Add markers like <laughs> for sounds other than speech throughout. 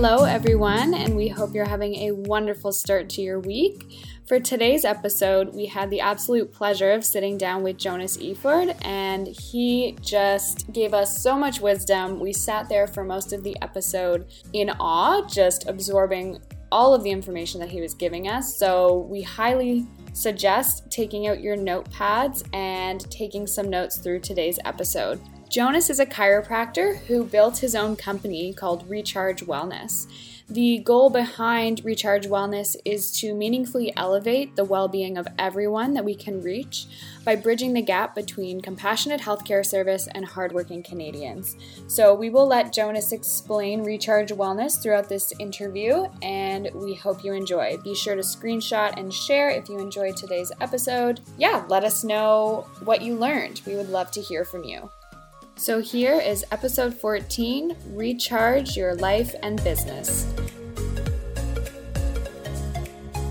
Hello, everyone, and we hope you're having a wonderful start to your week. For today's episode, we had the absolute pleasure of sitting down with Jonas Eford, and he just gave us so much wisdom. We sat there for most of the episode in awe, just absorbing all of the information that he was giving us. So, we highly suggest taking out your notepads and taking some notes through today's episode. Jonas is a chiropractor who built his own company called Recharge Wellness. The goal behind Recharge Wellness is to meaningfully elevate the well being of everyone that we can reach by bridging the gap between compassionate healthcare service and hardworking Canadians. So, we will let Jonas explain Recharge Wellness throughout this interview, and we hope you enjoy. Be sure to screenshot and share if you enjoyed today's episode. Yeah, let us know what you learned. We would love to hear from you. So, here is episode 14 Recharge Your Life and Business.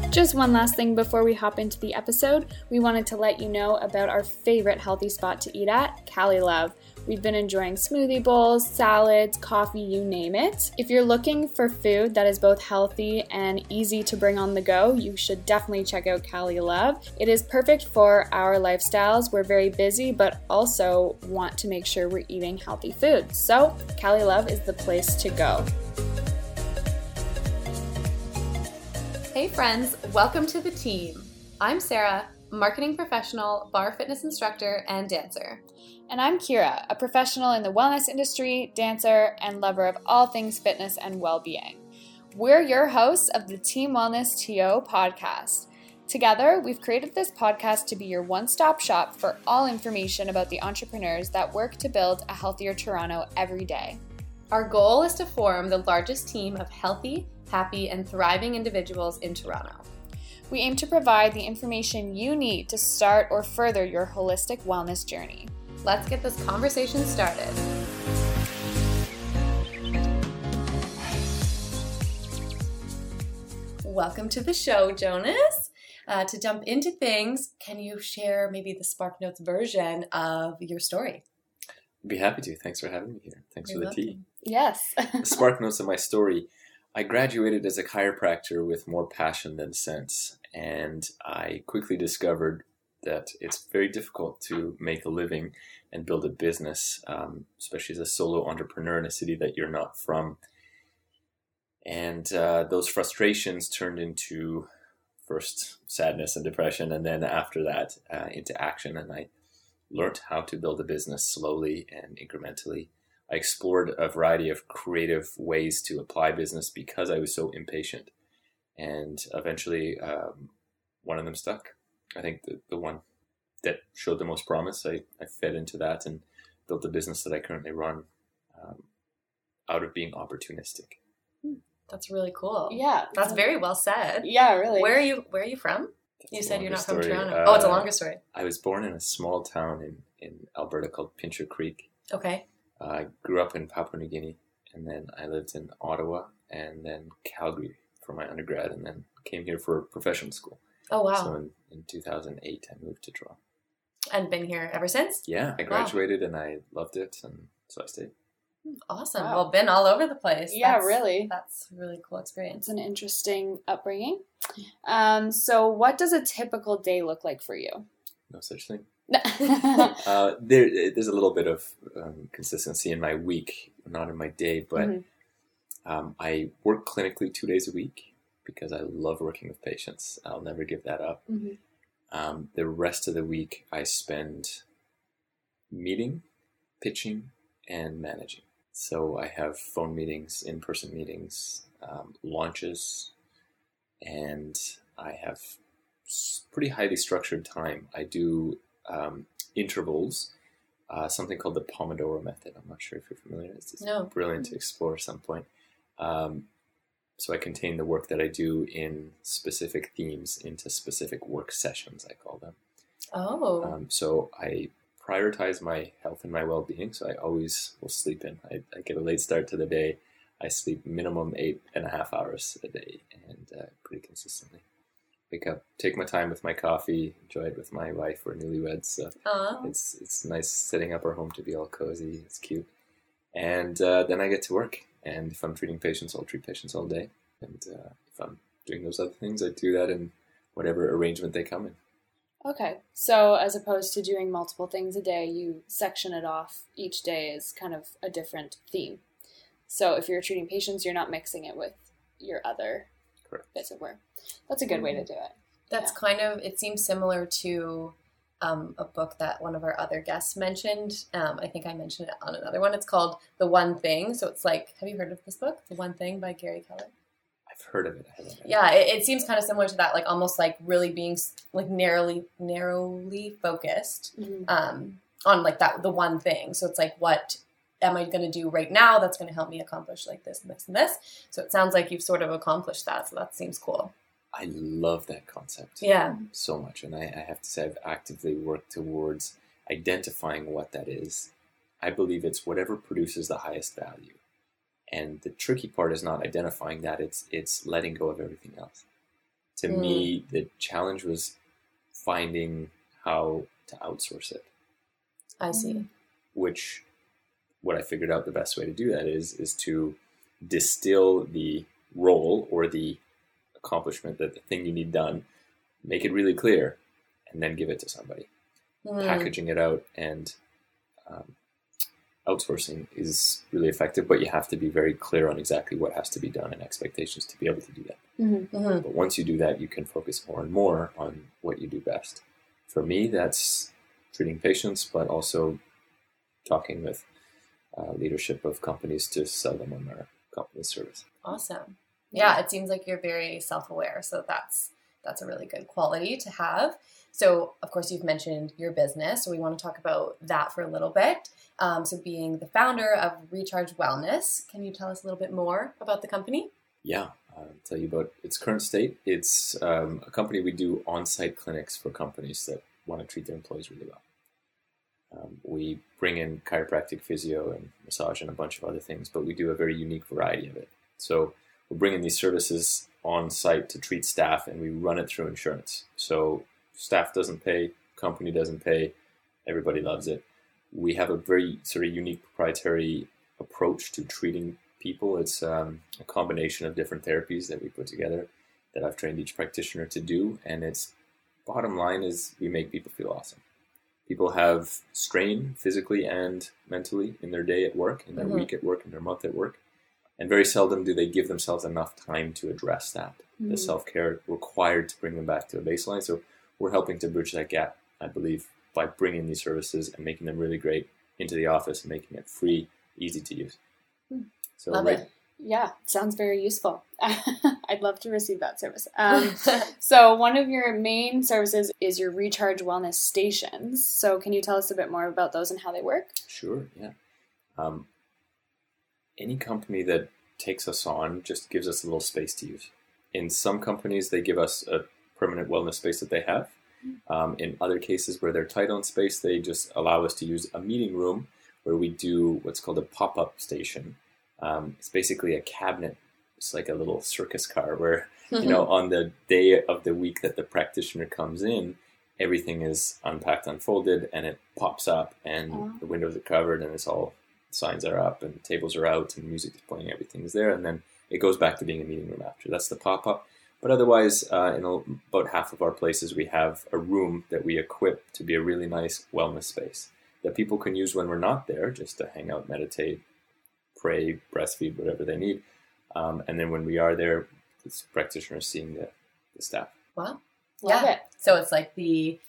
Just one last thing before we hop into the episode, we wanted to let you know about our favorite healthy spot to eat at, Calii Love. We've been enjoying smoothie bowls, salads, coffee, you name it. If you're looking for food that is both healthy and easy to bring on the go, you should definitely check out Calii Love. It is perfect for our lifestyles. We're very busy, but also want to make sure we're eating healthy food. So, Calii Love is the place to go. Hey, friends, welcome to the team. I'm Sarah, marketing professional, bar fitness instructor, and dancer. And I'm Kira, a professional in the wellness industry, dancer, and lover of all things fitness and well being. We're your hosts of the Team Wellness TO podcast. Together, we've created this podcast to be your one stop shop for all information about the entrepreneurs that work to build a healthier Toronto every day. Our goal is to form the largest team of healthy, happy, and thriving individuals in Toronto. We aim to provide the information you need to start or further your holistic wellness journey. Let's get this conversation started. Welcome to the show, Jonas. Uh, to jump into things, can you share maybe the Spark Notes version of your story? I'd be happy to. Thanks for having me here. Thanks You're for the tea. Yes. <laughs> Spark notes of my story. I graduated as a chiropractor with more passion than sense, and I quickly discovered that it's very difficult to make a living and build a business, um, especially as a solo entrepreneur in a city that you're not from. And uh, those frustrations turned into first sadness and depression, and then after that uh, into action. And I learned how to build a business slowly and incrementally. I explored a variety of creative ways to apply business because I was so impatient. And eventually, um, one of them stuck. I think the, the one that showed the most promise, I, I fed into that and built the business that I currently run um, out of being opportunistic. That's really cool. yeah. That's very well said. Yeah, really. Where are you? Where are you from? That's You said you're longer not from story. Toronto. oh, it's a Uh, longer story. I was born in a small town in, in Alberta called Pincher Creek. Okay. I grew up in Papua New Guinea, and then I lived in Ottawa and then Calgary for my undergrad, and then came here for professional school. Oh wow. So in, in 2008, I moved to Toronto. and been here ever since. Yeah, I graduated and I loved it, and so I stayed. Awesome. Wow. Well, been all over the place. Yeah, That's- really. That's a really cool experience. It's an interesting upbringing. Um, so, what does a typical day look like for you? No such thing. Uh, <laughs> there, there's a little bit of um, consistency in my week, not in my day, but Mhm. um, I work clinically two days a week because I love working with patients. I'll never give that up. Mhm. Um, the rest of the week, I spend meeting, pitching, and managing. So I have phone meetings, in person meetings, um, launches, and I have pretty highly structured time. I do um, intervals, uh, something called the Pomodoro method. I'm not sure if you're familiar. It's just No. brilliant to explore at some point. Um, so I contain the work that I do in specific themes into specific work sessions, I call them. Oh. Um, so I prioritize my health and my well-being. So I always will sleep in. I, I get a late start to the day. I sleep minimum eight and a half hours a day, and uh, pretty consistently. Wake up, take my time with my coffee, enjoy it with my wife. We're newlyweds, so Aw. it's it's nice setting up our home to be all cozy. It's cute, and uh, then I get to work. And if I'm treating patients, I'll treat patients all day. And uh, if I'm doing those other things, I do that in whatever arrangement they come in. Okay. So as opposed to doing multiple things a day, you section it off. Each day is kind of a different theme. So if you're treating patients, you're not mixing it with your other Correct. bits of work. That's a good way to do it. That's Yeah. kind of, it seems similar to um, a book that one of our other guests mentioned. Um, I think I mentioned it on another one. It's called The One Thing. So it's like, have you heard of this book, The One Thing by Gary Keller? I've heard of it. I haven't read it. Yeah, it, it seems kind of similar to that, like almost like really being like narrowly, narrowly focused Mhm. um, on like that the one thing. So it's like, what am I going to do right now that's going to help me accomplish like this and this and this? So it sounds like you've sort of accomplished that. So that seems cool. I love that concept Yeah. so much. And I, I have to say, I've actively worked towards identifying what that is. I believe it's whatever produces the highest value. And the tricky part is not identifying that, it's, it's letting go of everything else. To Mm. me, the challenge was finding how to outsource it. I see. which what I figured out the best way to do that is is to distill the role or the accomplishment that the thing you need done, make it really clear, and then give it to somebody. Hmm. Packaging it out and um, outsourcing is really effective, but you have to be very clear on exactly what has to be done and expectations to be able to do that. Mhm. Mhm. But once you do that, you can focus more and more on what you do best. For me, that's treating patients, but also talking with uh, leadership of companies to sell them on their company service. Awesome. Yeah, it seems like you're very self-aware, so that's that's a really good quality to have. So, of course, you've mentioned your business, so we want to talk about that for a little bit. Um, so, being the founder of Recharge Wellness, can you tell us a little bit more about the company? Yeah, I'll tell you about its current state. It's um, a company we do on-site clinics for companies that want to treat their employees really well. Um, we bring in chiropractic, physio, and massage, and a bunch of other things, but we do a very unique variety of it. So we're bringing these services on site to treat staff, and we run it through insurance. So staff doesn't pay, company doesn't pay, everybody loves it. We have a very sort of unique proprietary approach to treating people. It's um, a combination of different therapies that we put together that I've trained each practitioner to do, and its bottom line is we make people feel awesome. People have strain physically and mentally in their day at work, in their Mhm. week at work, in their month at work, and very seldom do they give themselves enough time to address that. The Mhm. self care required to bring them back to a baseline. So we're helping to bridge that gap, I believe, by bringing these services and making them really great into the office and making it free, easy to use. Hmm. So Love right- it. Yeah, sounds very useful. <laughs> I'd love to receive that service. <laughs> Um, so, one of your main services is your Recharge Wellness stations. So, can you tell us a bit more about those and how they work? Sure, yeah. Um, any company that takes us on just gives us a little space to use. In some companies, they give us a permanent wellness space that they have. Um, in other cases where they're tight on space, they just allow us to use a meeting room where we do what's called a pop up station. Um, it's basically a cabinet. It's like a little circus car where you <laughs> know, on the day of the week that the practitioner comes in, everything is unpacked, unfolded, and it pops up, and Oh. the windows are covered, and it's all signs are up, and tables are out, and music is playing, everything is there, and then it goes back to being a meeting room after. That's the pop up. But otherwise, uh, in about half of our places, we have a room that we equip to be a really nice wellness space that people can use when we're not there, just to hang out, meditate, pray, breastfeed, whatever they need. Um, and then when we are there, this practitioner is seeing the, the staff. wow. Love Yeah. it. So it's like the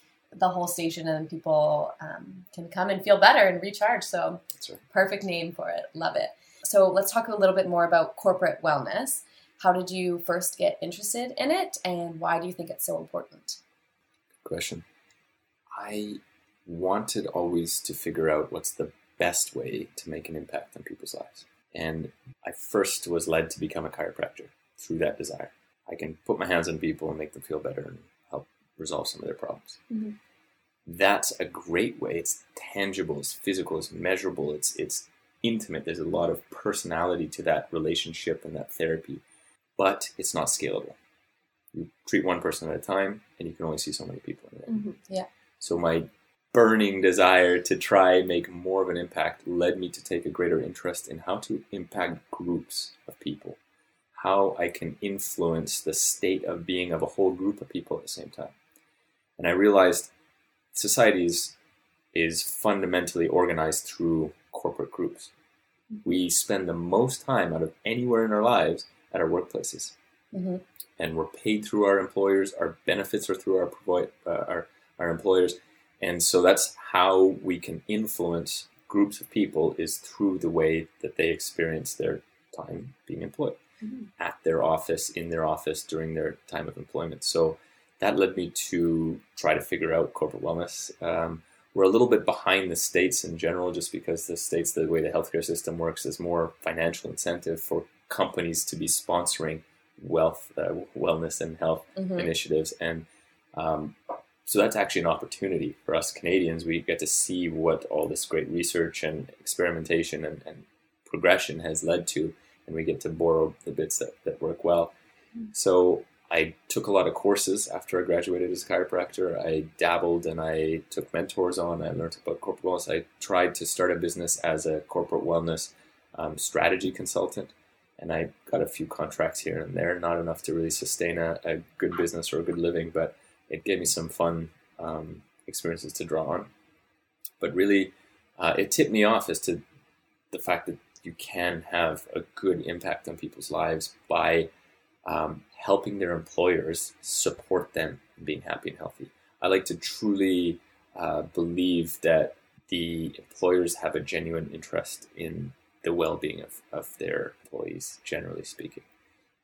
the whole station, and people um, can come and feel better and recharge. So That's right. perfect name for it. Love it. So let's talk a little bit more about corporate wellness. How did you first get interested in it, and why do you think it's so important? Good question. I wanted always to figure out what's the best way to make an impact on people's lives. And I first was led to become a chiropractor through that desire. I can put my hands on people and make them feel better and help resolve some of their problems. Mhm. That's a great way. It's tangible, it's physical, it's measurable, it's it's intimate. There's a lot of personality to that relationship and that therapy, but it's not scalable. You treat one person at a time, and you can only see so many people in a day. Mhm. So my burning desire to try and make more of an impact led me to take a greater interest in how to impact groups of people, how I can influence the state of being of a whole group of people at the same time. And I realized society is, is fundamentally organized through corporate groups. We spend the most time out of anywhere in our lives at our workplaces. Mm-hmm. And we're paid through our employers, our benefits are through our, uh, our, our employers and so that's how we can influence groups of people is through the way that they experience their time being employed Mm-hmm. at their office, in their office during their time of employment. So that led me to try to figure out corporate wellness. Um, we're a little bit behind the states in general, just because the states, the way the healthcare system works, is more financial incentive for companies to be sponsoring wealth, uh, wellness, and health Mm-hmm. initiatives. And um, so that's actually an opportunity for us Canadians. We get to see what all this great research and experimentation and, and progression has led to, and we get to borrow the bits that, that work well. So I took a lot of courses after I graduated as a chiropractor. I dabbled and I took mentors on. I learned about corporate wellness. I tried to start a business as a corporate wellness um, strategy consultant and I got a few contracts here and there, not enough to really sustain a, a good business or a good living, but it gave me some fun um, experiences to draw on. But really, uh, it tipped me off as to the fact that you can have a good impact on people's lives by um, helping their employers support them in being happy and healthy. I like to truly uh, believe that the employers have a genuine interest in the well-being of, of their employees generally speaking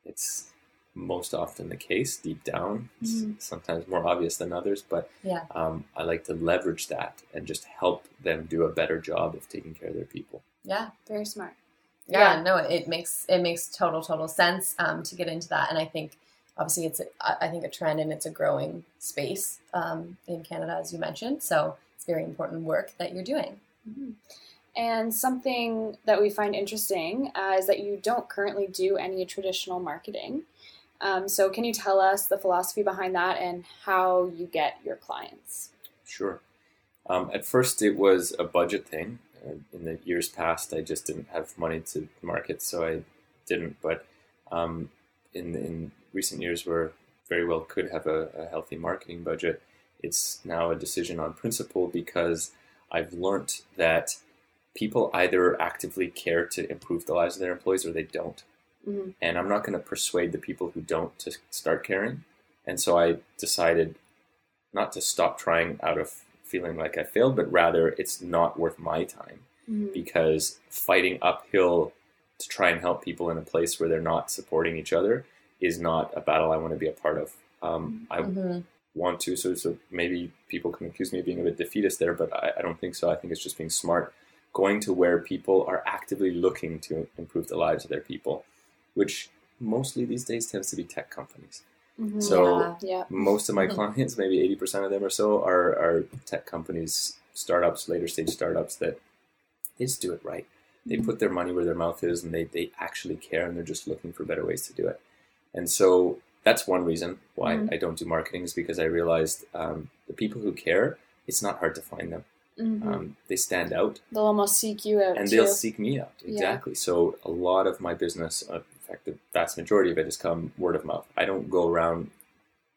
it's most often the case deep down it's Mhm. sometimes more obvious than others but Yeah. um, i like to leverage that and just help them do a better job of taking care of their people Yeah. Very smart. yeah, Yeah. no it makes it makes total total sense um, to get into that and i think obviously it's a, I I think a trend and it's a growing space um, in canada as you mentioned so it's very important work that you're doing Mhm. And something that we find interesting uh, is that you don't currently do any traditional marketing. Um, so, can you tell us the philosophy behind that and how you get your clients? Sure. Um, at first, it was a budget thing. Uh, in the years past, I just didn't have money to market, so I didn't. But um, in in recent years, where very well could have a, a healthy marketing budget, it's now a decision on principle because I've learned that people either actively care to improve the lives of their employees or they don't Mhm. and I'm not going to persuade the people who don't to start caring. And so I decided not to stop trying out of feeling like I failed, but rather it's not worth my time Mhm. because fighting uphill to try and help people in a place where they're not supporting each other is not a battle I want to be a part of. Um, I mm-hmm. want to, so, so maybe people can accuse me of being a bit defeatist there, but I, I don't think so. I think it's just being smart, going to where people are actively looking to improve the lives of their people, which mostly these days tends to be tech companies. Mhm. So- yeah. yeah. Most of my <laughs> clients, maybe 80% of them or so, are, are tech companies, startups, later stage startups that they just do it right. They put their money where their mouth is and they, they actually care and they're just looking for better ways to do it. And so that's one reason why Mhm. I don't do marketing is because I realized um, the people who care, it's not hard to find them. Mhm. Um, they stand out they'll almost seek you out and too. they'll seek me out. Yeah. Exactly. So a lot of my business, uh, fact, the vast majority of it has come word of mouth. I don't go around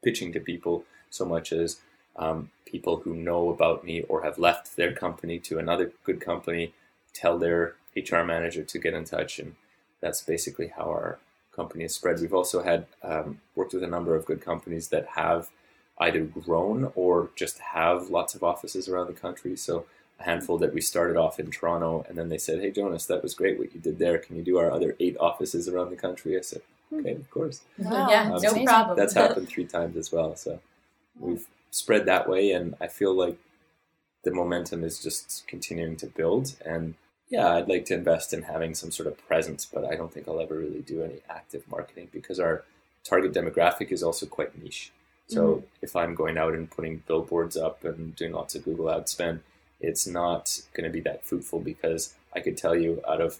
pitching to people so much as um, people who know about me or have left their company to another good company tell their HR manager to get in touch, and that's basically how our company is spread. We've also had um, worked with a number of good companies that have either grown or just have lots of offices around the country. So a handful that we started off in Toronto, and then they said, "Hey, Jonas, that was great what you did there. Can you do our other eight offices around the country?" I said, "Okay, hmm. of course." Wow, yeah, that's no amazing. problem. That's happened three times as well. So we've spread that way, and I feel like the momentum is just continuing to build. And yeah, I'd like to invest in having some sort of presence, but I don't think I'll ever really do any active marketing because our target demographic is also quite niche. So mm-hmm. if I'm going out and putting billboards up and doing lots of Google ad spend, it's not going to be that fruitful because I could tell you out of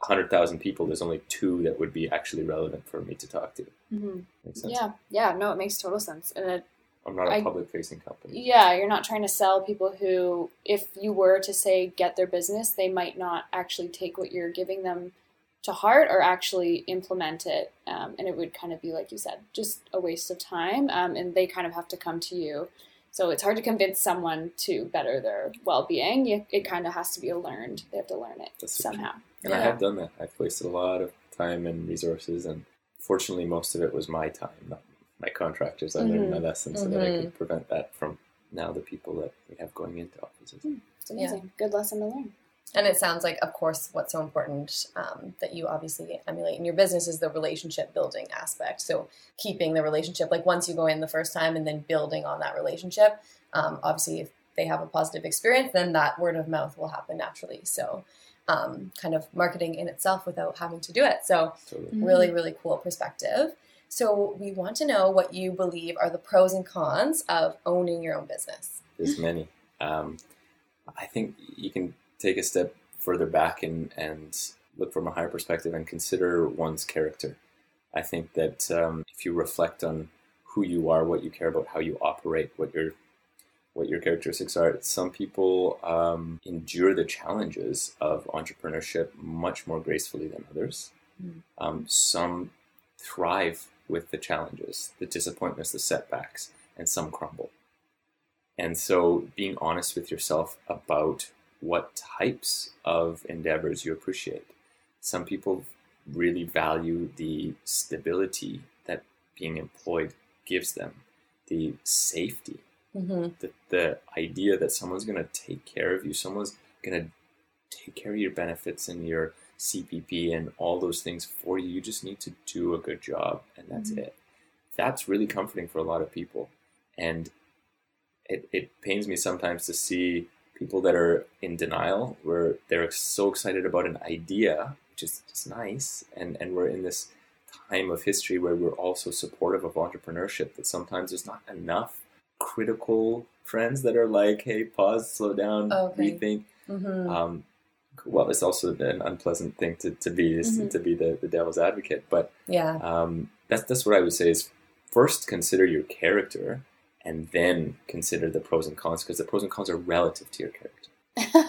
100,000 people, there's only two that would be actually relevant for me to talk to. Mhm. Makes sense? Yeah, yeah, no, it makes total sense, and it I'm not a I- public facing company. Yeah, you're not trying to sell people who, if you were to say get their business, they might not actually take what you're giving them to heart or actually implement it. Um, and it would kind of be, like you said, just a waste of time. Um, and they kind of have to come to you. So it's hard to convince someone to better their well being. It kind of has to be learned. They have to learn it That's somehow. And I have done that. I've wasted a lot of time and resources, and fortunately, most of it was my time, not my contractors. I learned Mhm. my lessons so that I could prevent that from now the people that we have going into offices. It's amazing. Good lesson to learn. And it sounds like, of course, what's so important um, that you obviously emulate in your business is the relationship building aspect. So keeping the relationship, like once you go in the first time and then building on that relationship. Um, obviously, if they have a positive experience, then that word of mouth will happen naturally. So um, kind of marketing in itself without having to do it. So Totally. Mhm. really, really cool perspective. So we want to know what you believe are the pros and cons of owning your own business. There's many. Um, I think you can take a step further back and, and look from a higher perspective and consider one's character. I think that um, if you reflect on who you are, what you care about, how you operate, what your what your characteristics are, some people um, endure the challenges of entrepreneurship much more gracefully than others. Mm. Um, some thrive with the challenges, the disappointments, the setbacks, and some crumble. And so being honest with yourself about what types of endeavors you appreciate. Some people really value the stability that being employed gives them, the safety, Mm-hmm. the, the idea that someone's going to take care of you, someone's going to take care of your benefits and your CPP and all those things for you. You just need to do a good job, and that's Mhm. it. That's really comforting for a lot of people. And it, it pains me sometimes to see people that are in denial, where they're so excited about an idea, which is just nice, and, and we're in this time of history where we're also supportive of entrepreneurship that sometimes there's not enough critical friends that are like, hey, pause, slow down, Okay. rethink. Mm-hmm. Um, well, it's also an unpleasant thing to, to be is Mhm. to be the, the devil's advocate. But yeah. um, that's that's what I would say is first consider your character and then consider the pros and cons because the pros and cons are relative to your character.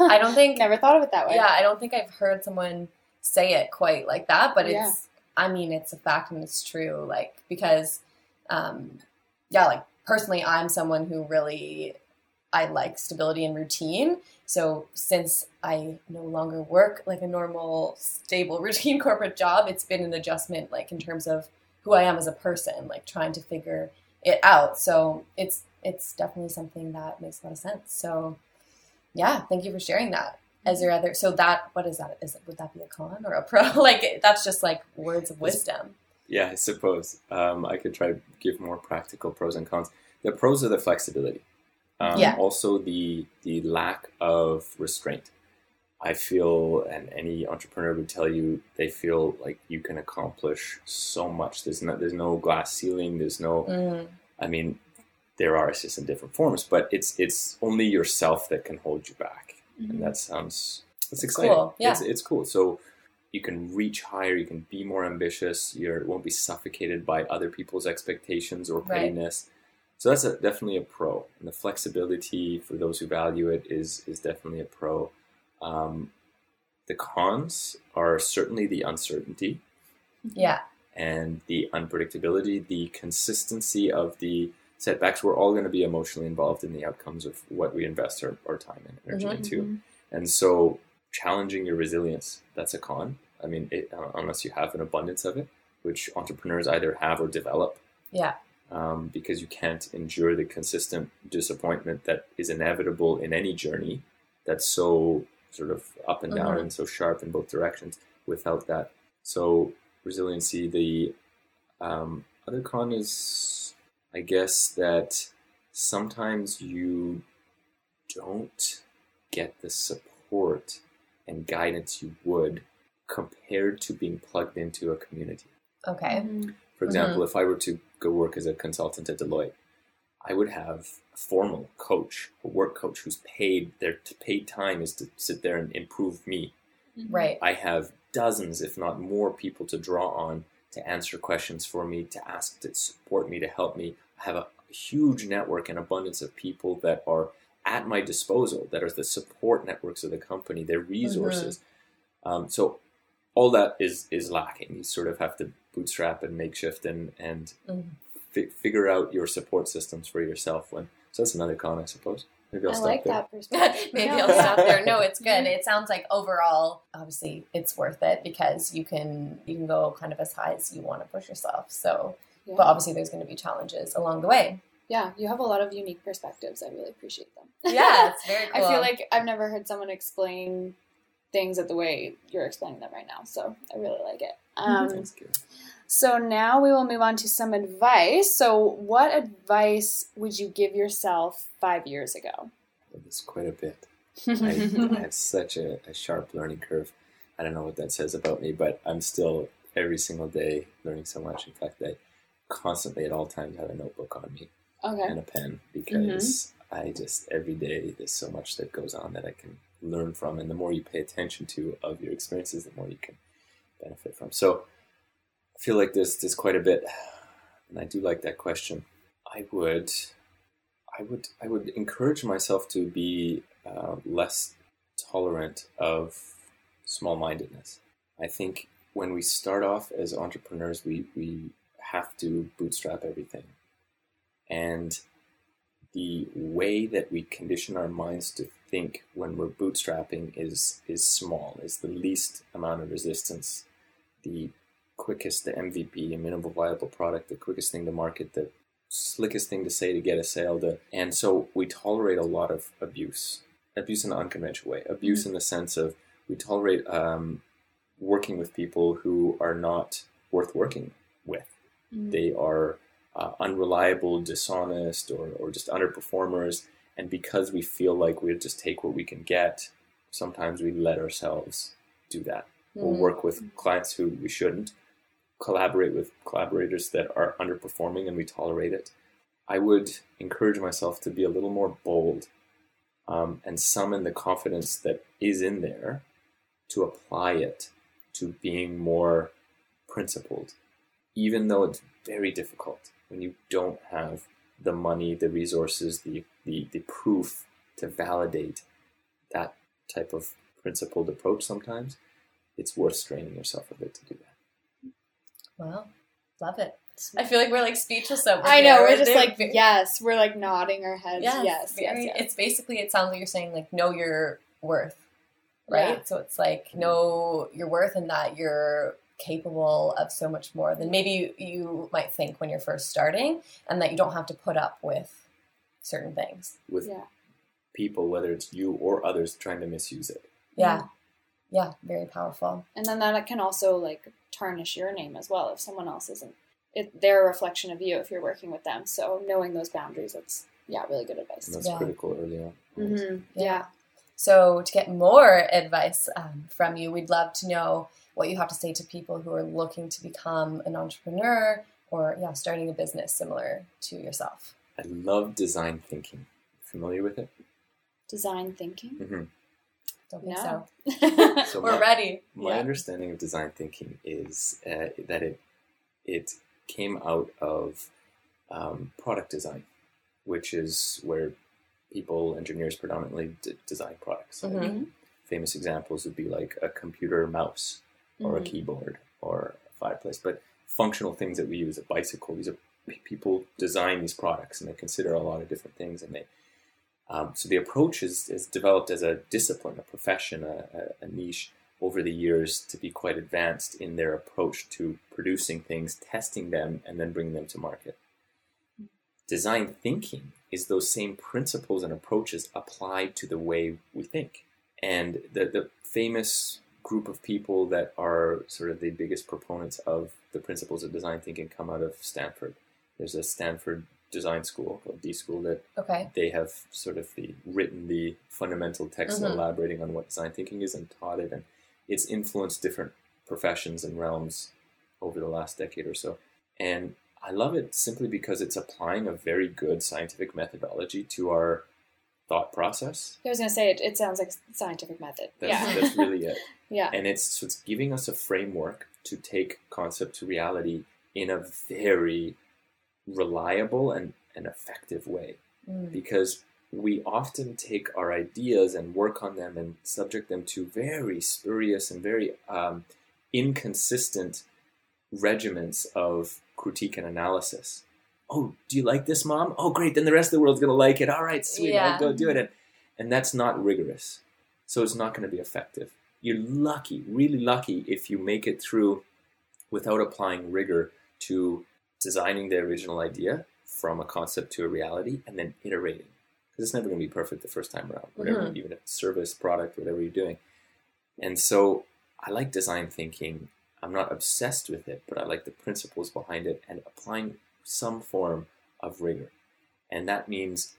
I don't think <laughs> Never thought of it that way. Yeah, I don't think I've heard someone say it quite like that, but it's Yeah. I mean, it's a fact and it's true like because um yeah, like personally I'm someone who really I like stability and routine. So since I no longer work like a normal stable <laughs> routine corporate job, it's been an adjustment like in terms of who I am as a person, like trying to figure it out. So it's it's definitely something that makes a lot of sense. So yeah, thank you for sharing that. As your other, so that what is that? Is it would that be a con or a pro? <laughs> like that's just like words of wisdom. Yeah, I suppose um, I could try to give more practical pros and cons. The pros are the flexibility. Um, Yeah. Also, the the lack of restraint. I feel, and any entrepreneur would tell you, they feel like you can accomplish so much. There's no there's no glass ceiling. There's no. Mm, I mean, there are it's just in different forms, but it's it's only yourself that can hold you back, Mhm. and that sounds that's It's exciting. cool, yeah. It's it's cool. So you can reach higher. You can be more ambitious. You won't be suffocated by other people's expectations or Right. pettiness. So that's a, definitely a pro, and the flexibility for those who value it is is definitely a pro. Um, the cons are certainly the uncertainty yeah, and the unpredictability, the consistency of the setbacks. We're all going to be emotionally involved in the outcomes of what we invest our, our time and energy Mhm. into. Mhm. And so, challenging your resilience, that's a con. I mean, it, uh, unless you have an abundance of it, which entrepreneurs either have or develop, yeah, um, because you can't endure the consistent disappointment that is inevitable in any journey that's so sort of up and down Mhm. and so sharp in both directions without that. So resiliency. The um, other con is, I guess, that sometimes you don't get the support and guidance you would compared to being plugged into a community. okay, Mhm. For example, if I were to go work as a consultant at Deloitte, I would have a formal coach, a work coach who's paid, their paid time is to sit there and improve me. right, I have dozens, if not more, people to draw on to answer questions for me, to ask, to support me, to help me. I have a huge network and abundance of people that are at my disposal, that are the support networks of the company, their resources. Um, so all that is is lacking. You sort of have to bootstrap and makeshift and and Mhm. Fi- figure out your support systems for yourself. When so that's another con, I suppose. Maybe I'll I stop like there. that perspective. <laughs> Maybe No. I'll stop there. No, it's good. It sounds like overall, obviously, it's worth it because you can you can go kind of as high as you want to push yourself. So, Yeah. but obviously, there's going to be challenges along the way. yeah, you have a lot of unique perspectives. I really appreciate them. <laughs> Yeah, it's very <laughs> I feel like I've never heard someone explain things at the way you're explaining them right now. So I really like it. Um, Thanks, Kira. So now we will move on to some advice. So, what advice would you give yourself five years ago? It's quite a bit. <laughs> I, I had such a, a sharp learning curve. I don't know what that says about me, but I'm still every single day learning so much. In fact, I constantly at all times have a notebook on me okay. and a pen mm-hmm. because I just every day there's so much that goes on that I can learn from, and the more you pay attention to of your experiences, the more you can benefit from. So feel like there's there's quite a bit, and I do like that question. I would, I would, I would encourage myself to be uh, less tolerant of small-mindedness. I think when we start off as entrepreneurs, we we have to bootstrap everything, and the way that we condition our minds to think when we're bootstrapping is is small, is the least amount of resistance, the quickest, the MVP, a minimal viable product, the quickest thing to market, the slickest thing to say to get a sale. The, and so we tolerate a lot of abuse, abuse in an unconventional way, abuse in the sense of we tolerate um, working with people who are not worth working with Mm. they are uh, unreliable, dishonest, or, or just underperformers. And because we feel like we just take what we can get, sometimes we let ourselves do that. We'll Mhm. work with clients who we shouldn't, collaborate with collaborators that are underperforming, and we tolerate it. I would encourage myself to be a little more bold um, and summon the confidence that is in there to apply it to being more principled even though it's very difficult when you don't have the money, the resources, the, the, the proof to validate that type of principled approach sometimes, it's worth straining yourself a bit to do that. Well, love it. I feel like we're like speechless over I know here. we're just They're like ve- yes, we're like nodding our heads. yes, Yes, yes, very- yes. It's basically it sounds like you're saying like know your worth, right? Yeah. So it's like know your worth and that you're capable of so much more than maybe you, you might think when you're first starting, and that you don't have to put up with certain things. With Yeah. people, whether it's you or others, trying to misuse it. Yeah, yeah, very powerful. And then that can also like tarnish your name as well if someone else isn't. It, they're a reflection of you if you're working with them. So knowing those boundaries, that's yeah, really good advice. And that's Yeah. critical early on. Mm-hmm. Yeah. Yeah. So, to get more advice um, from you, we'd love to know what you have to say to people who are looking to become an entrepreneur or, yeah, starting a business similar to yourself. I love design thinking. Familiar with it? Design thinking. hmm Don't think No. so. <laughs> So We're my- ready. My Yeah. understanding of design thinking is uh, that it it came out of um, product design, which is where people, engineers predominantly, d- design products. Mhm. Mm-hmm. Famous examples would be like a computer mouse or a Mhm. keyboard or a fireplace, but functional things that we use, a bicycle. These are people design these products and they consider a lot of different things, and they um, so the approach is, developed as a discipline, a profession, a, a, a niche over the years to be quite advanced in their approach to producing things, testing them, and then bringing them to market. Design thinking is those same principles and approaches applied to the way we think. And the, the famous group of people that are sort of the biggest proponents of the principles of design thinking come out of Stanford. There's a Stanford design school called D School that Okay. they have sort of the, written the fundamental text Mhm. elaborating on what design thinking is and taught it, and it's influenced different professions and realms over the last decade or so. And I love it simply because it's applying a very good scientific methodology to our thought process. I was gonna say it. It sounds like scientific method. That's, yeah. that's really it. <laughs> yeah. And it's so it's giving us a framework to take concept to reality in a very reliable and an effective way Mm. because we often take our ideas and work on them and subject them to very spurious and very um, inconsistent regiments of critique and analysis. Oh, do you like this, mom? Oh, great. Then the rest of the world's going to like it. All right, sweet. Yeah. I'll go do it. And, and that's not rigorous. So it's not going to be effective. You're lucky, really lucky, if you make it through without applying rigor to designing the original idea from a concept to a reality and then iterating. Because it's never going to be perfect the first time around, whatever, Mhm. even a service, product, whatever you're doing. And so I like design thinking. I'm not obsessed with it, but I like the principles behind it and applying some form of rigor. And that means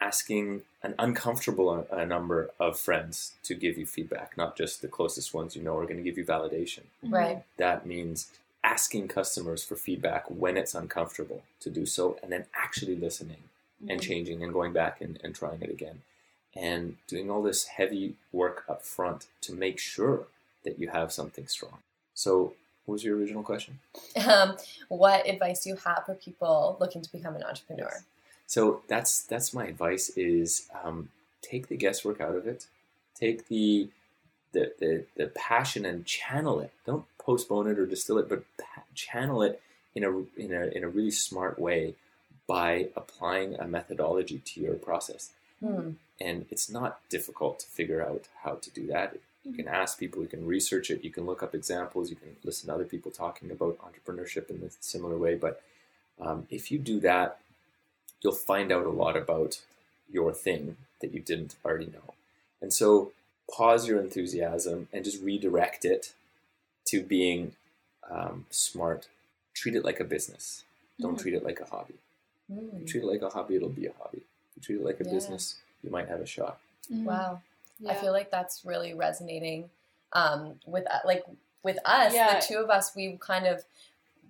asking an uncomfortable a number of friends to give you feedback, not just the closest ones you know are going to give you validation. Right. That means asking customers for feedback when it's uncomfortable to do so, and then actually listening and changing and going back and, and trying it again. And doing all this heavy work up front to make sure that you have something strong. So, what was your original question? Um, what advice do you have for people looking to become an entrepreneur? So that's that's my advice: is um, take the guesswork out of it, take the the, the the passion and channel it. Don't postpone it or distill it, but channel it in a in a in a really smart way by applying a methodology to your process. Hmm. And it's not difficult to figure out how to do that. You can ask people, you can research it, you can look up examples, you can listen to other people talking about entrepreneurship in a similar way. But um, if you do that, you'll find out a lot about your thing that you didn't already know. And so pause your enthusiasm and just redirect it to being um, smart. Treat it like a business. Don't Mhm. treat it like a hobby. If you treat it like a hobby, it'll be a hobby. If you treat it like a Yeah. business, you might have a shot. Mhm. Wow. I feel like that's really resonating um, with uh, like with us. Yeah. The two of us, we kind of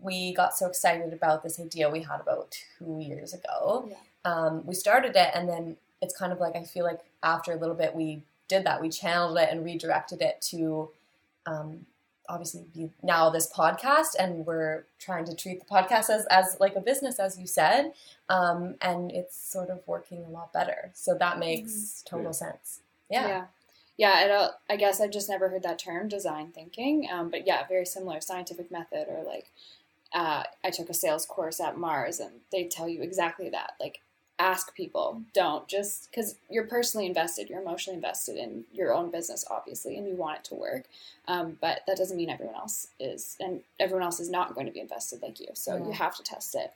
we got so excited about this idea we had about two years ago. Yeah. Um, we started it, and then it's kind of like I feel like after a little bit, we did that. We channeled it and redirected it to um, obviously be now this podcast, and we're trying to treat the podcast as as like a business, as you said, um, and it's sort of working a lot better. So that makes total Yeah. sense. Yeah. Yeah. Yeah. I, don't, I guess I've just never heard that term, design thinking. Um, but yeah, very similar scientific method, or like uh, I took a sales course at Mars, and they tell you exactly that. Like, ask people, don't just because you're personally invested, you're emotionally invested in your own business, obviously, and you want it to work. Um, but that doesn't mean everyone else is, and everyone else is not going to be invested like you. So Yeah. you have to test it.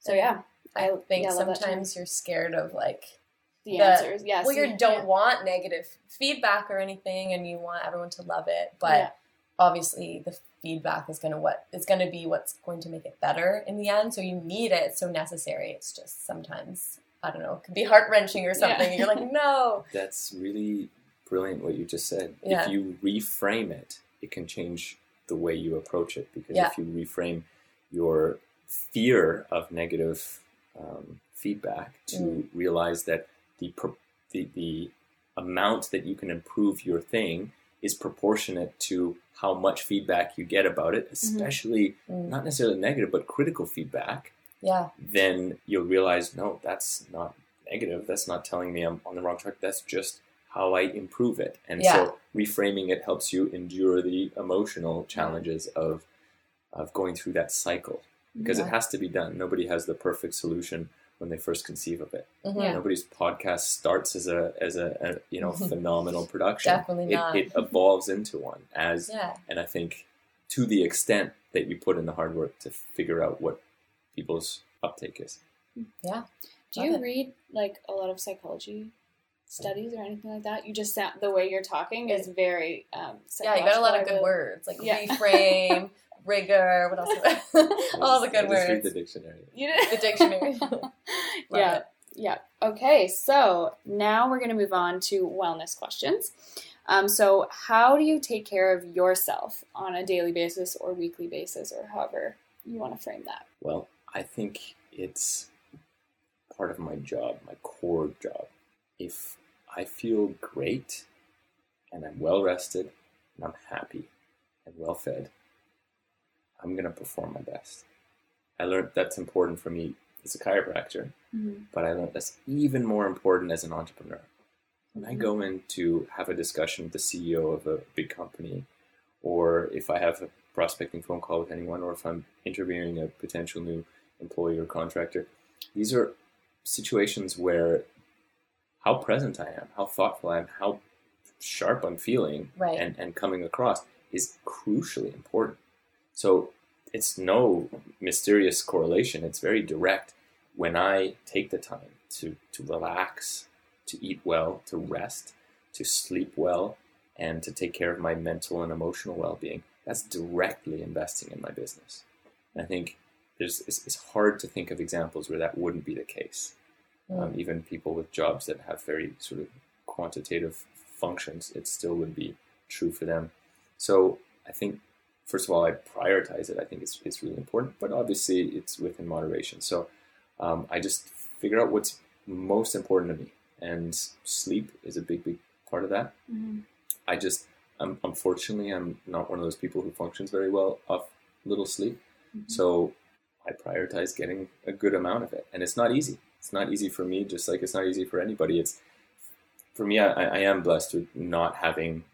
So yeah, I I- think yeah, I love that term. sometimes you're scared of like the, The- answers, yes. well, you don't want negative feedback or anything, and you want everyone to love it. But Yeah. obviously, the feedback is gonna what is gonna be what's going to make it better in the end. So you need it. It's so necessary. It's just sometimes I don't know. It could be heart wrenching or something. Yeah. You're like, <laughs> no. That's really brilliant what you just said. Yeah. If you reframe it, it can change the way you approach it. Because Yeah. if you reframe your fear of negative um, feedback to Mm. realize that the, the the amount that you can improve your thing is proportionate to how much feedback you get about it, especially Mm. not necessarily negative, but critical feedback Yeah. then you'll realize no, that's not negative. That's not telling me I'm on the wrong track. That's just how I improve it. And Yeah. so reframing it helps you endure the emotional challenges of of going through that cycle because Yeah. it has to be done. Nobody has the perfect solution when they first conceive of it. Mhm. Yeah. Nobody's podcast starts as a as a, a you know phenomenal production. Definitely it, not. it <laughs> evolves into one as Yeah. and I think to the extent that you put in the hard work to figure out what people's uptake is. Yeah. Do Love you it. read like a lot of psychology studies or anything like that? You just sound the way you're talking is very um Yeah. You got a lot of good words like Yeah. reframe, <laughs> rigor. What else? <laughs> <laughs> All the good Just read words. the dictionary. You did The dictionary. <laughs> yeah. it. Yeah. Okay. So now we're going to move on to wellness questions. Um, so, how do you take care of yourself on a daily basis or weekly basis, or however you want to frame that? Well, I think it's part of my job, my core job. If I feel great and I'm well rested and I'm happy and well fed, I'm going to perform my best. I learned that's important for me as a chiropractor, Mhm. but I learned that's even more important as an entrepreneur. When I go in to have a discussion with the CEO of a big company, or if I have a prospecting phone call with anyone, or if I'm interviewing a potential new employee or contractor, these are situations where how present I am, how thoughtful I am, how sharp I'm feeling, Right. and, and coming across is crucially important. So it's no mysterious correlation. It's very direct. When I take the time to, to relax, to eat well, to rest, to sleep well, and to take care of my mental and emotional well being, that's directly investing in my business. And I think there's, it's, it's hard to think of examples where that wouldn't be the case. Um, even people with jobs that have very sort of quantitative functions, it still would be true for them. So I think, first of all, I prioritize it. I think it's, it's really important, but obviously it's within moderation. So um, I just figure out what's most important to me, and sleep is a big, big part of that. Mhm. I just, um, unfortunately, I'm not one of those people who functions very well off little sleep. Mhm. So I prioritize getting a good amount of it, and it's not easy. It's not easy for me, just like it's not easy for anybody. It's for me. I, I am blessed with not having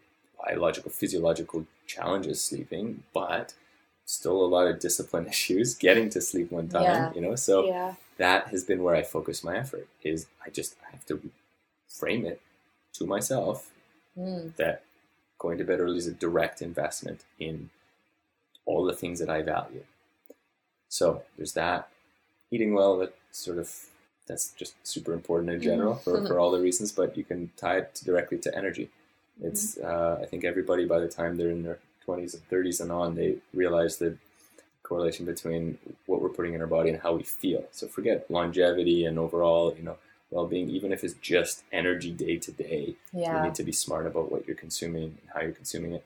biological, physiological challenges sleeping, but still a lot of discipline <laughs> issues getting to sleep one time. Yeah. You know, so yeah. that has been where I focus my effort. Is I just I have to frame it to myself Mm. that going to bed early is a direct investment in all the things that I value. So there's that. Eating well, that sort of that's just super important in general for, for all the reasons, but you can tie it directly to energy. It's uh, I think everybody by the time they're in their 20s and 30s and on, they realize the correlation between what we're putting in our body and how we feel. So forget longevity and overall, you know, well-being. Even if it's just energy day to day, you need to be smart about what you're consuming and how you're consuming it.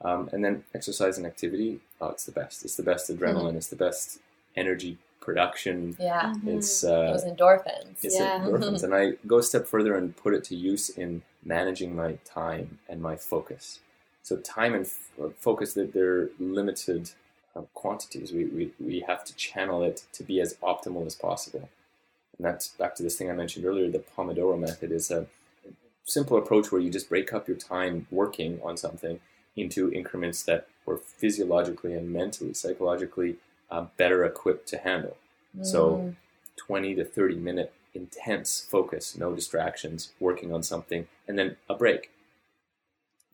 Um, and then exercise and activity. Oh, it's the best. It's the best adrenaline. It's the best energy production. Yeah. Mhm. It's uh, Those endorphins. it's Yeah. endorphins. and I go a step further and put it to use in managing my time and my focus. So time and f- focus that they're limited uh, quantities. We, we, we have to channel it to be as optimal as possible. And that's back to this thing I mentioned earlier. The Pomodoro method is a simple approach where you just break up your time working on something into increments that we're physiologically and mentally, psychologically uh, better equipped to handle. So Mm. 20 to 30 minute intense focus, no distractions, working on something, and then a break.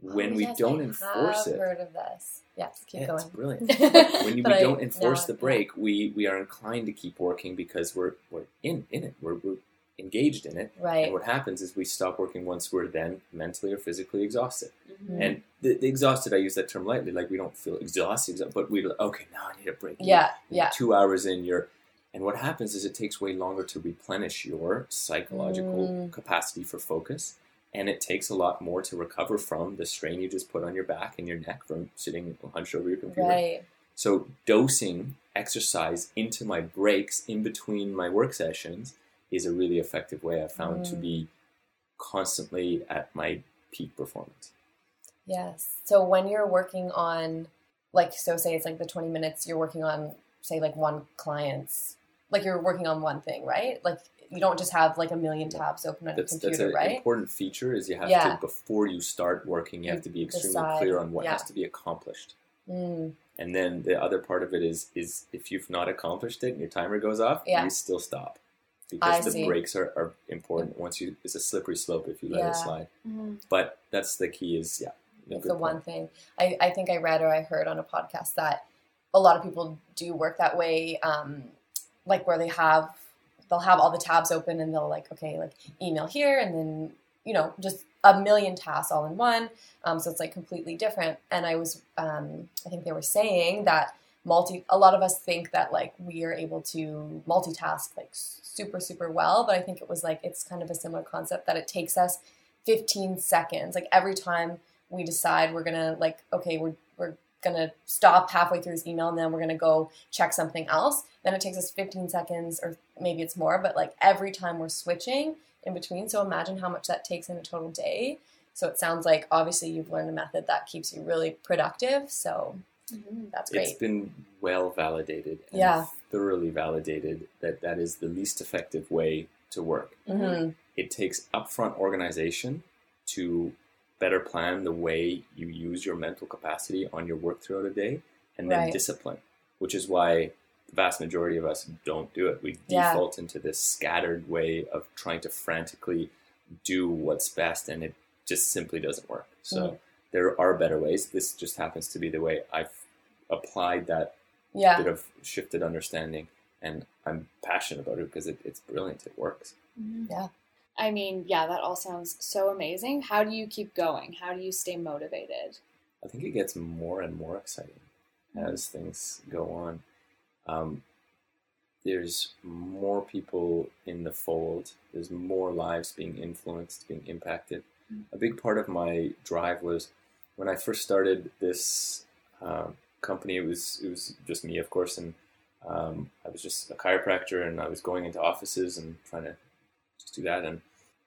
When Oh, we don't I enforce it, Heard of this? Yes. Keep yeah, it's going. brilliant. <laughs> When you, we I- don't enforce now- the break, we, we are inclined to keep working because we're, we're in, in it, we're, we're engaged in it. Right. And what happens is we stop working once we're then mentally or physically exhausted. Mhm. And the, the exhausted, I use that term lightly, like we don't feel exhausted, but we okay, now I need a break. Yeah. You- Yeah. two hours in you're and what happens is it takes way longer to replenish your psychological Mm. capacity for focus and it takes a lot more to recover from the strain you just put on your back and your neck from sitting hunched over your computer Right. so dosing exercise into my breaks in between my work sessions is a really effective way i've found to Mm. be constantly at my peak performance Yes. So when you're working on, like, so say it's like the 20 minutes you're working on, say, like one client's, like you're working on one thing, right? Like you don't just have like a million tabs open on that's your that's computer, an right? important feature is you have Yeah. to before you start working you have to be extremely Decide, clear on what yeah. has to be accomplished Mm, and then the other part of it is is if you've not accomplished it and your timer goes off Yeah. you still stop I because the see. breaks are, are important once you it's a slippery slope if you let Yeah. it slide Mhm. but that's the key is yeah it's the one thing. I, I think I read or I heard on a podcast that a lot of people do work that way, um, like where they have they'll have all the tabs open and they'll like okay like email here and then you know just a million tasks all in one. Um, so it's like completely different. And I was um, I think they were saying that multi a lot of us think that like we are able to multitask like super super well, but I think it was like it's kind of a similar concept that it takes us 15 seconds like every time we decide we're gonna like okay we're we're gonna stop halfway through this email and then we're gonna go check something else then it takes us 15 seconds or maybe it's more but like every time we're switching in between so imagine how much that takes in a total day so it sounds like obviously you've learned a method that keeps you really productive so Mhm. that's It's great been well validated. And Yeah. thoroughly validated that that is the least effective way to work. hmm It takes upfront organization to better plan the way you use your mental capacity on your work throughout a day, and then Right. discipline, which is why the vast majority of us don't do it. We Yeah. default into this scattered way of trying to frantically do what's best, and it just simply doesn't work. So Mm. there are better ways. This just happens to be the way I've applied that Yeah. bit of shifted understanding, and I'm passionate about it because it, it's brilliant. It works. Yeah. I mean, yeah, that all sounds so amazing. How do you keep going? How do you stay motivated? I think it gets more and more exciting as things go on. Um, there's more people in the fold. There's more lives being influenced, being impacted. Mm. A big part of my drive was when I first started this uh, company. It was it was just me, of course, and um, I was just a chiropractor, and I was going into offices and trying to just do that. And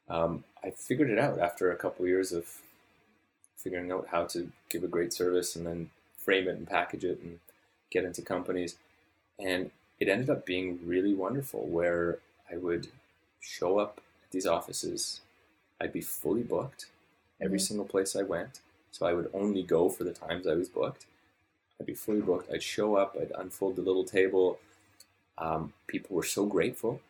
um, I figured it out after a couple years of figuring out how to give a great service and then frame it and package it and get into companies. And it ended up being really wonderful where I would show up at these offices. I'd be fully booked every Mhm. single place I went. So I would only go for the times I was booked. I'd be fully booked. I'd show up, I'd unfold the little table. Um, people were so grateful,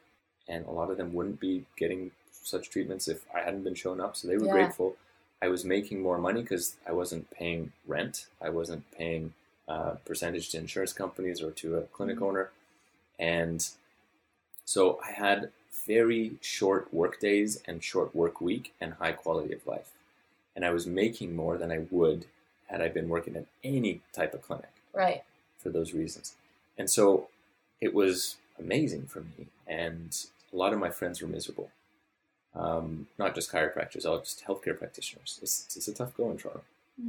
and a lot of them wouldn't be getting such treatments if I hadn't been showing up. So they were Yeah. grateful. I was making more money because I wasn't paying rent. I wasn't paying uh, percentage to insurance companies or to a clinic Mhm. owner, and so I had very short work days and short work week and high quality of life. And I was making more than I would had I been working at any type of clinic Right. for those reasons. And so it was amazing for me. And a lot of my friends were miserable. Um, not just chiropractors, all just healthcare practitioners. It's, it's a tough go in Toronto.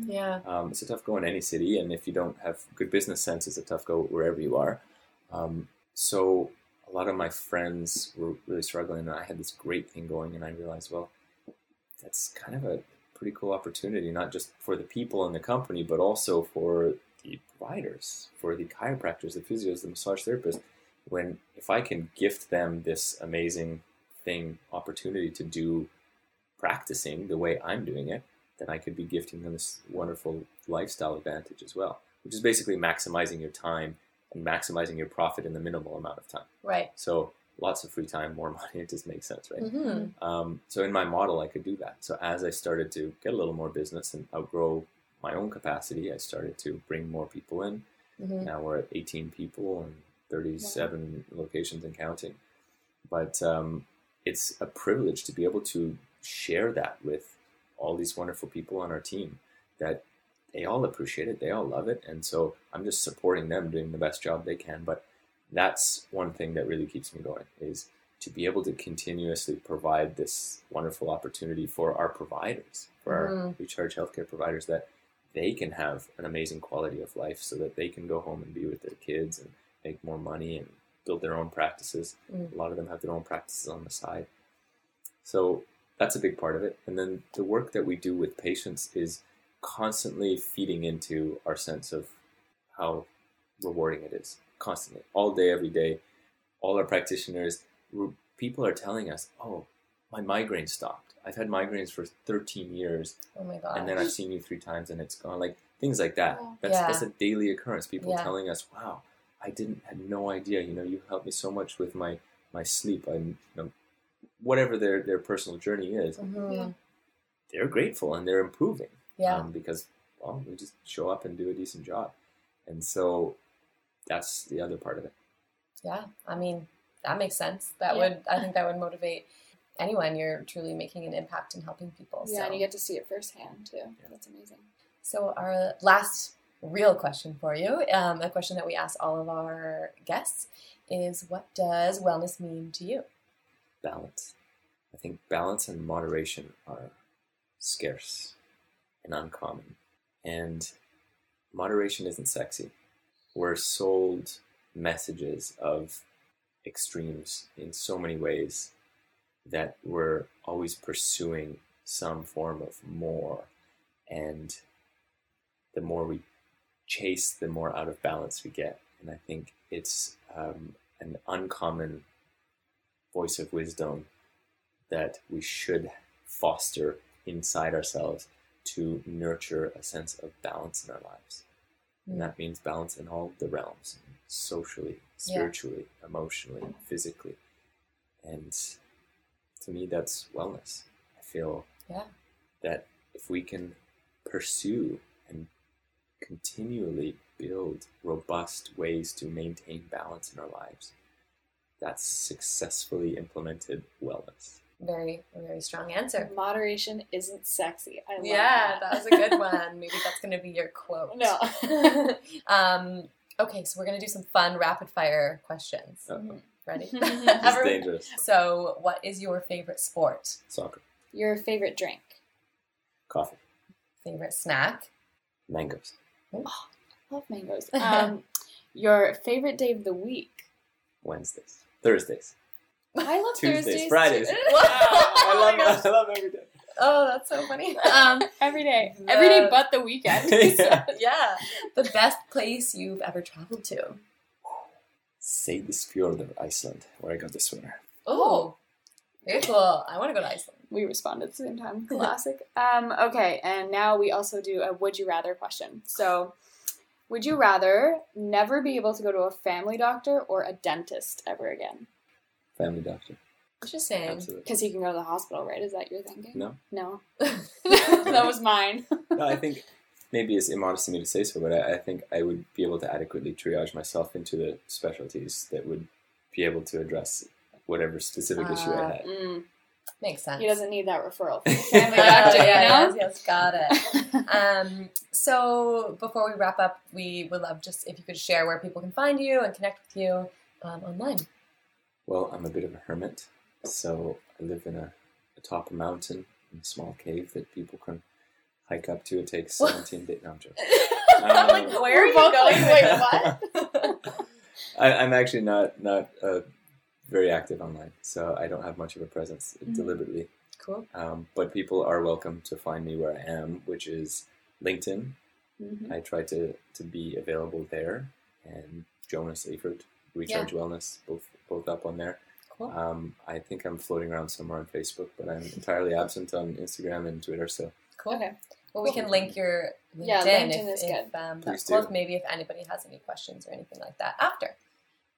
Yeah. Um, it's a tough go in any city, and if you don't have good business sense, it's a tough go wherever you are. Um, so a lot of my friends were really struggling, and I had this great thing going, and I realized, well, that's kind of a pretty cool opportunity, not just for the people in the company, but also for the providers, for the chiropractors, the physios, the massage therapists. When if I can gift them this amazing thing, opportunity to do practicing the way I'm doing it, then I could be gifting them this wonderful lifestyle advantage as well, which is basically maximizing your time and maximizing your profit in the minimal amount of time. Right. So lots of free time, more <laughs> money. It just makes sense, right? hmm Um, so in my model, I could do that. So as I started to get a little more business and outgrow my own capacity, I started to bring more people in. hmm Now we're at 18 people and 37 locations and counting. But um, it's a privilege to be able to share that with all these wonderful people on our team that they all appreciate it, they all love it. And so I'm just supporting them doing the best job they can. But that's one thing that really keeps me going is to be able to continuously provide this wonderful opportunity for our providers, for our Mhm. recharge healthcare providers that they can have an amazing quality of life so that they can go home and be with their kids and make more money and build their own practices. Mm. A lot of them have their own practices on the side. So that's a big part of it. And then the work that we do with patients is constantly feeding into our sense of how rewarding it is. Constantly, all day, every day. All our practitioners, people are telling us, oh, my migraine stopped. I've had migraines for 13 years Oh my god. and then I've seen you three times and it's gone. Like things like that. That's Yeah. that's a daily occurrence. People Yeah. telling us, "Wow, I didn't had no idea. You know, you helped me so much with my my sleep. I'm, you know, whatever their their personal journey is, Mhm. Yeah. they're grateful and they're improving. Yeah. um, because well, we just show up and do a decent job, and so that's the other part of it. Yeah, I mean that makes sense. That Yeah. would I think that would motivate anyone. You're truly making an impact and helping people. Yeah, so. and you get to see it firsthand too. That's amazing. So our last real question for you, um, a question that we ask all of our guests, is what does wellness mean to you? balance. I think balance and moderation are scarce and uncommon. And moderation isn't sexy. We're sold messages of extremes in so many ways that we're always pursuing some form of more. And the more we chase, the more out of balance we get. and I think it's um, an uncommon voice of wisdom that we should foster inside ourselves to nurture a sense of balance in our lives. And that means balance in all the realms socially, Yeah. spiritually, emotionally, physically. And to me, that's wellness. I feel Yeah. that if we can pursue continually build robust ways to maintain balance in our lives, that's successfully implemented wellness. Very, very strong answer. Moderation isn't sexy. I love Yeah, that. that was a good <laughs> one. Maybe that's going to be your quote. No. <laughs> um, okay, so we're going to do some fun rapid fire questions. Uh-oh. Ready? <laughs> This is Every- dangerous. So, what is your favorite sport? Soccer, Your favorite drink? coffee, Favorite snack? mangoes, I love mangoes. <laughs> Um, your favorite day of the week? Wednesdays, Thursdays, I love Tuesdays, Thursdays. Fridays. <laughs> too. I Oh love gosh. <laughs> I love every day. Oh, that's so funny. Um, Every day. Every day but the weekend. Yeah. yeah, the best place you've ever traveled to. Seyðisfjord of Iceland, where I got the swimmer. Oh, very cool. I want to go to Iceland. We respond at the same time. <laughs> Classic. um, okay, and now we also do a would you rather question. So, would you rather never be able to go to a family doctor or a dentist ever again? Family doctor. Just saying. Because he can go to the hospital, right? Is that your thinking? No. No. <laughs> <laughs> that was mine. No, I think maybe it's immodest of me to say so, but I, I think I would be able to adequately triage myself into the specialties that would be able to address whatever specific issue I Ah, had. Mm, Makes sense. he doesn't need that referral <laughs> from family doctor, yeah, you yes, yes, got it. <laughs> Um, so before we wrap up, we would love just if you could share where people can find you and connect with you um, online. Well, I'm a bit of a hermit, so I live in a atop a mountain in a small cave that people can hike up to. It takes 17 days. No, I'm joking. <laughs> I'm like, Um, where are you going? wait, what? I, I'm actually not not uh, very active online, so I don't have much of a presence Mhm. deliberately. cool. Um, but people are welcome to find me where I am, which is LinkedIn. Mhm. I try to, to be available there, and Jonas Eifert, Recharge Wellness, both both up on there. Cool. Um, I think I'm floating around somewhere on Facebook, but I'm entirely absent on Instagram and Twitter. So Cool. Okay. Well, we can link your LinkedIn, Yeah, LinkedIn if, is if, good. Um, that's do. Maybe if anybody has any questions or anything like that after.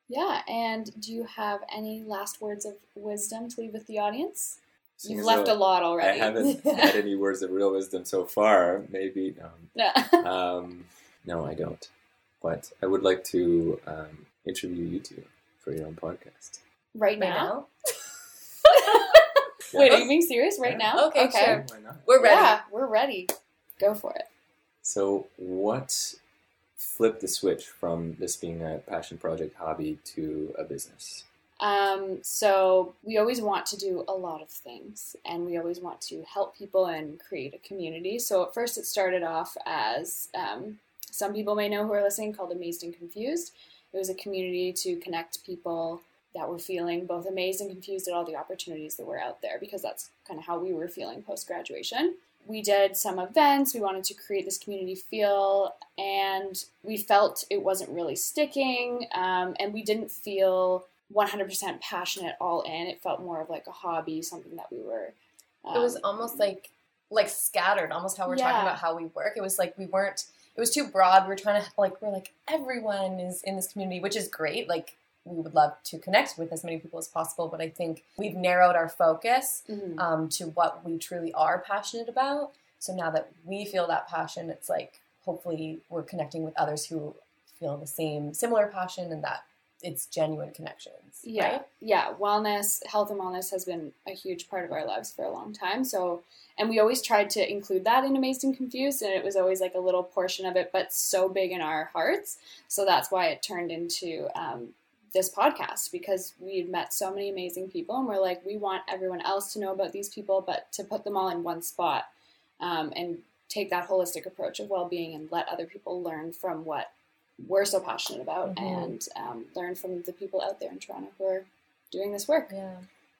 Yeah, and do you have any last words of wisdom to leave with the audience? seeing You've left a lot already. I haven't had any <laughs> words of real wisdom so far. Maybe um, No. <laughs> um, no, I don't. But I would like to um, interview you two for your own podcast. right Right now? now? <laughs> Wait, are you being serious right Yeah. now? Okay, sure. Why not? We're ready. Yeah, we're ready. Go for it. So, what flipped the switch from this being a passion project hobby to a business? Um, so we always want to do a lot of things and we always want to help people and create a community. So at first it started off as um, some people may know who are listening called Amazed and Confused. It was a community to connect people that were feeling both amazed and confused at all the opportunities that were out there because that's kind of how we were feeling post graduation. We did some events, we wanted to create this community feel, and we felt it wasn't really sticking, um, and we didn't feel 100% passionate all in. It felt more of like a hobby, something that we were. it was um, almost like like scattered, almost how we're talking about how we work. It was like we weren't. It was too broad. We're trying to like we're like everyone is in this community, which is great. Like we would love to connect with as many people as possible, but I think we've narrowed our focus mhm. um, to what we truly are passionate about. So now that we feel that passion, it's like hopefully we're connecting with others who feel the same similar passion and that it's genuine connections. Yeah, right? yeah. Wellness, health, and wellness has been a huge part of our lives for a long time. So, and we always tried to include that in Amazed and Confused, and it was always like a little portion of it, but so big in our hearts. So that's why it turned into um, this podcast because we had met so many amazing people, and we're like, we want everyone else to know about these people, but to put them all in one spot um, and take that holistic approach of well-being and let other people learn from what we're so passionate about Mhm. and um, learn from the people out there in Toronto who are doing this work. Yeah.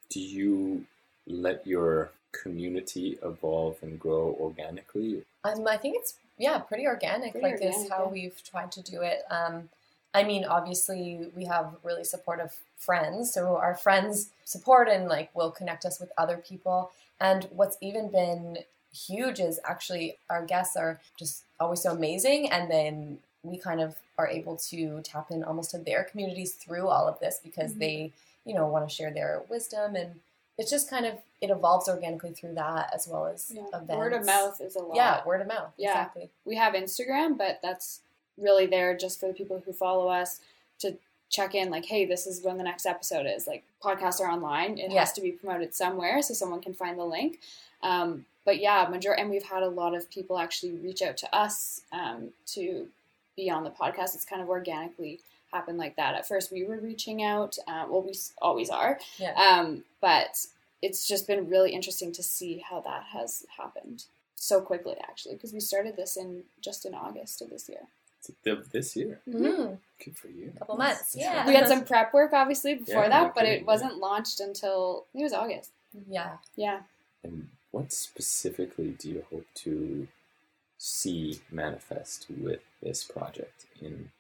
Do you let your community evolve and grow organically? Um, I think it's yeah, pretty organic. Pretty like is organic, how yeah. we've tried to do it. Um, I mean, obviously, we have really supportive friends. So our friends support and like will connect us with other people. And what's even been huge is actually our guests are just always so amazing. And then we kind of are able to tap in almost to their communities through all of this because mm-hmm. they, you know, want to share their wisdom and it's just kind of it evolves organically through that as well as yeah. events. Word of mouth is a lot. Yeah, word of mouth. Yeah. Exactly. We have Instagram, but that's really there just for the people who follow us to check in like, hey, this is when the next episode is. Like podcasts are online. It yeah. has to be promoted somewhere so someone can find the link. Um, but yeah, major and we've had a lot of people actually reach out to us um, to be on the podcast. It's kind of organically happened like that. At first, we were reaching out. Uh, well, we always are. Yeah. Um, but it's just been really interesting to see how that has happened so quickly, actually, because we started this in just in August of this year. This year, mm-hmm. good for you. A couple months, yeah. We had some prep work, obviously, before yeah, that, but it wasn't launched until it was August. Yeah, yeah. And what specifically do you hope to see manifest with this project in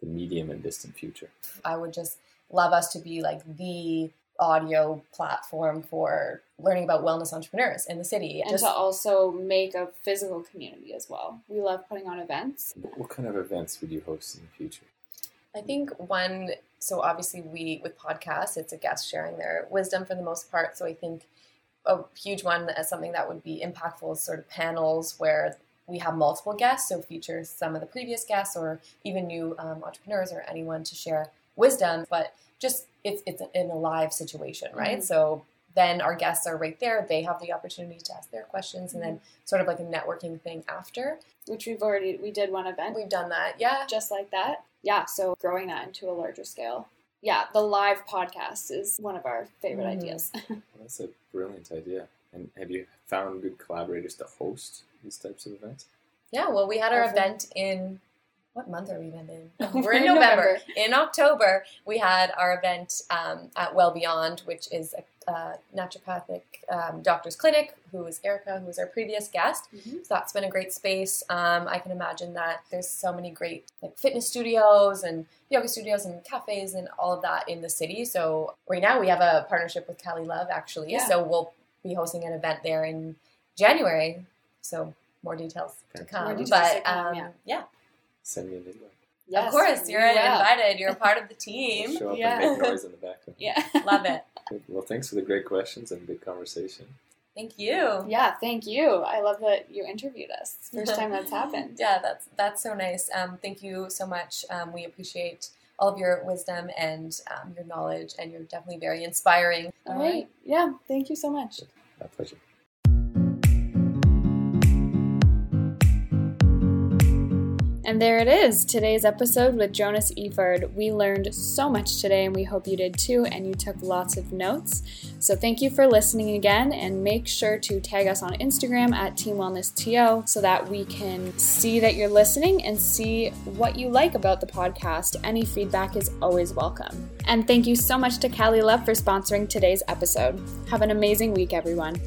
the medium and distant future? I would just love us to be like the audio platform for learning about wellness entrepreneurs in the city. And just, to also make a physical community as well. We love putting on events. What kind of events would you host in the future? I think one, so obviously we, with podcasts, it's a guest sharing their wisdom for the most part. So I think a huge one as something that would be impactful is sort of panels where we have multiple guests, so feature some of the previous guests or even new um, entrepreneurs or anyone to share wisdom. But just it's it's in a live situation, right? Mm-hmm. So then our guests are right there. They have the opportunity to ask their questions, and then mm-hmm. sort of like a networking thing after. Which we've already we did one event. We've done that, yeah, just like that. Yeah, so growing that into a larger scale. Yeah, the live podcast is one of our favorite mm-hmm. ideas. <laughs> That's a brilliant idea. And have you found good collaborators to host these types of events? Yeah, well, we had our event in what month are we even in? <laughs> Oh, we're in November. in October, we had our event um, at Well Beyond, which is a uh, naturopathic um, doctor's clinic, who is Erica, who was our previous guest. Mm-hmm. So that's been a great space. Um, I can imagine that there's so many great like fitness studios and yoga studios and cafes and all of that in the city. So right now we have a partnership with Calii Love actually. Yeah. So we'll be hosting an event there in January. So more details to come. Details but to come, um, yeah. yeah send me an invite. Yes, of course, you're invited. You're a part of the team. Show up yeah. and make noise in the background. Yeah, <laughs> love it. Well, thanks for the great questions and good conversation. Thank you. Yeah, thank you. I love that you interviewed us. First time that's <laughs> happened. yeah, that's that's so nice. Um, thank you so much. Um, we appreciate all of your wisdom and um, your knowledge, and you're definitely very inspiring. All right. Yeah, thank you so much. My pleasure. And there it is, today's episode with Jonas Eford. We learned so much today, and we hope you did too, and you took lots of notes. So thank you for listening again, and make sure to tag us on Instagram at Team Wellness TO so that we can see that you're listening and see what you like about the podcast. Any feedback is always welcome. And thank you so much to Calii Love for sponsoring today's episode. Have an amazing week, everyone.